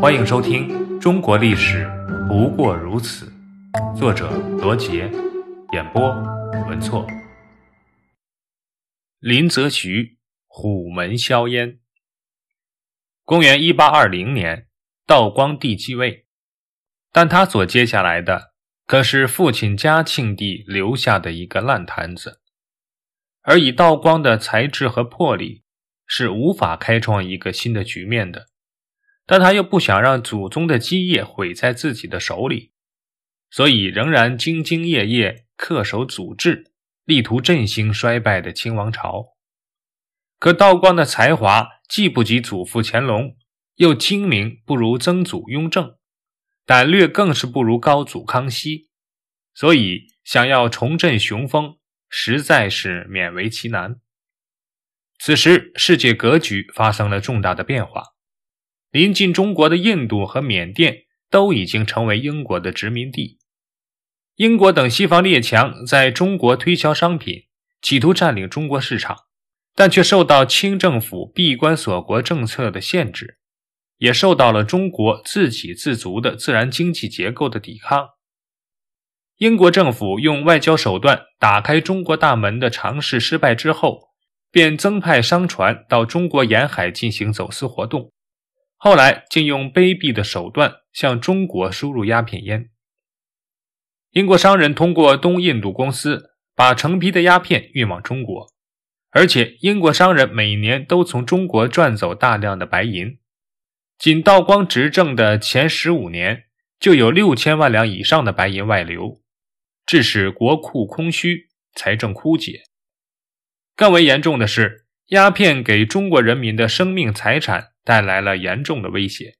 欢迎收听《中国历史不过如此》，作者罗杰，演播文措。林则徐虎门销烟。公元一八二零年，道光帝继位，但他所接下来的可是父亲嘉庆帝留下的一个烂摊子，而以道光的才智和魄力。是无法开创一个新的局面的，但他又不想让祖宗的基业毁在自己的手里，所以仍然兢兢业业恪守祖制，力图振兴衰败的清王朝。可道光的才华既不及祖父乾隆，又精明不如曾祖雍正，胆略更是不如高祖康熙，所以想要重振雄风，实在是勉为其难。此时，世界格局发生了重大的变化。临近中国的印度和缅甸都已经成为英国的殖民地。英国等西方列强在中国推销商品，企图占领中国市场，但却受到清政府闭关锁国政策的限制，也受到了中国自给自足的自然经济结构的抵抗。英国政府用外交手段打开中国大门的尝试失败之后。便增派商船到中国沿海进行走私活动，后来竟用卑鄙的手段向中国输入鸦片烟。英国商人通过东印度公司把成批的鸦片运往中国，而且英国商人每年都从中国赚走大量的白银。仅道光执政的前十五年，就有六千万两以上的白银外流，致使国库空虚，财政枯竭。更为严重的是，鸦片给中国人民的生命财产带来了严重的威胁。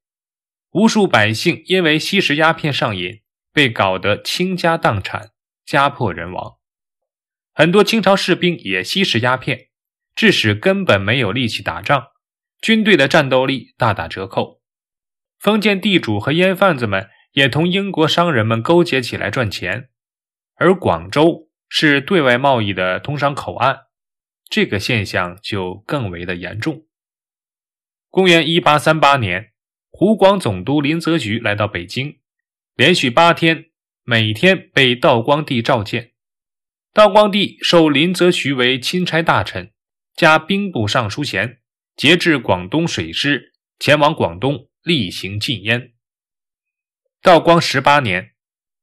无数百姓因为吸食鸦片上瘾，被搞得倾家荡产、家破人亡。很多清朝士兵也吸食鸦片，致使根本没有力气打仗，军队的战斗力大打折扣。封建地主和烟贩子们也同英国商人们勾结起来赚钱，而广州是对外贸易的通商口岸。这个现象就更为的严重。公元一八三八年，湖广总督林则徐来到北京，连续八天，每天被道光帝召见。道光帝授林则徐为钦差大臣，加兵部尚书衔，节制广东水师，前往广东例行禁烟。道光十八年，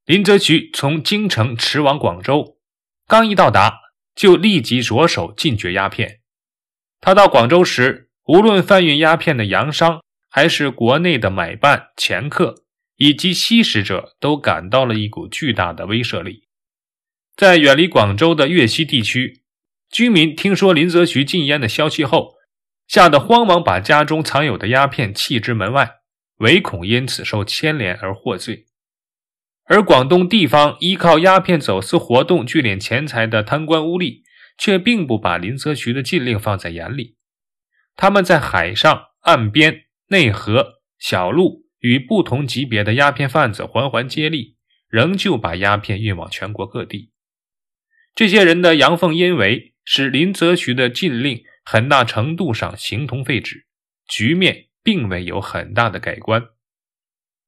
林则徐从京城驰往广州，刚一到达。就立即着手禁绝鸦片。他到广州时，无论贩运鸦片的洋商，还是国内的买办、掮客，以及吸食者，都感到了一股巨大的威慑力。在远离广州的粤西地区，居民听说林则徐禁烟的消息后，吓得慌忙把家中藏有的鸦片弃之门外，唯恐因此受牵连而获罪。而广东地方依靠鸦片走私活动聚敛钱财的贪官污吏，却并不把林则徐的禁令放在眼里。他们在海上、岸边、内河、小路与不同级别的鸦片贩子环环接力，仍旧把鸦片运往全国各地。这些人的阳奉阴违，使林则徐的禁令很大程度上形同废纸，局面并未有很大的改观。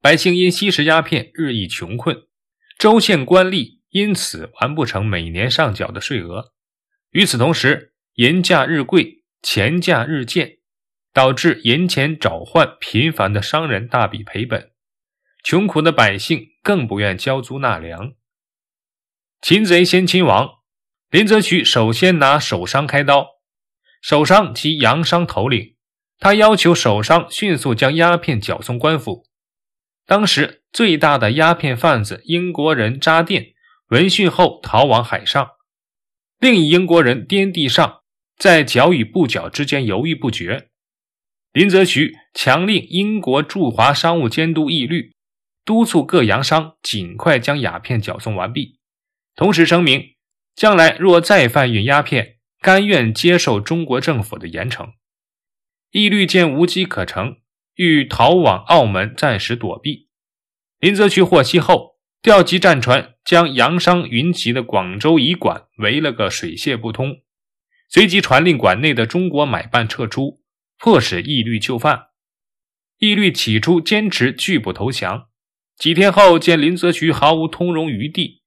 百姓因吸食鸦片日益穷困，州县官吏因此完不成每年上缴的税额。与此同时，银价日贵，钱价日贱，导致银钱找换频繁的商人大笔赔本，穷苦的百姓更不愿交租纳粮。擒贼先擒王，林则徐首先拿首商开刀。首商即洋商头领，他要求首商迅速将鸦片缴送官府。当时最大的鸦片贩子英国人扎店闻讯后逃往海上，另一英国人颠地上在缴与不缴之间犹豫不决。林则徐强令英国驻华商务监督义律督促各洋商尽快将鸦片缴送完毕，同时声明将来若再贩运鸦片，甘愿接受中国政府的严惩。义律见无机可乘。欲逃往澳门暂时躲避，林则徐获悉后，调集战船将洋商云集的广州颐馆围了个水泄不通，随即传令馆内的中国买办撤出，迫使义律就范。义律起初坚持拒不投降，几天后见林则徐毫无通融余地，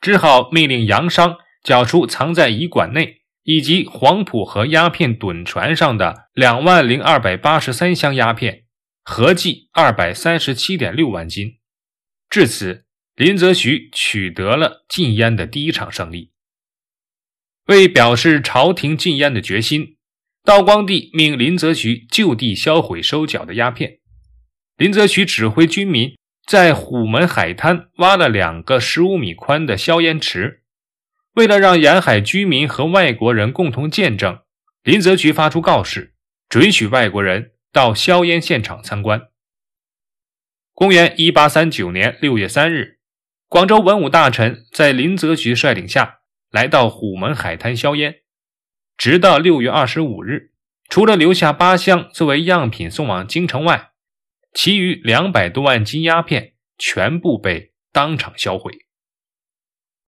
只好命令杨商缴出藏在乙馆内以及黄埔和鸦片趸船上的两万零二百八十三箱鸦片，合计二百三十七点六万斤。至此，林则徐取得了禁烟的第一场胜利。为表示朝廷禁烟的决心，道光帝命林则徐就地销毁收缴的鸦片。林则徐指挥军民在虎门海滩挖了两个十五米宽的硝烟池。为了让沿海居民和外国人共同见证，林则徐发出告示，准许外国人到硝烟现场参观。公元一八三九年六月三日，广州文武大臣在林则徐率领下。来到虎门海滩销烟，直到六月二十五日，除了留下八箱作为样品送往京城外，其余两百多万斤鸦片全部被当场销毁。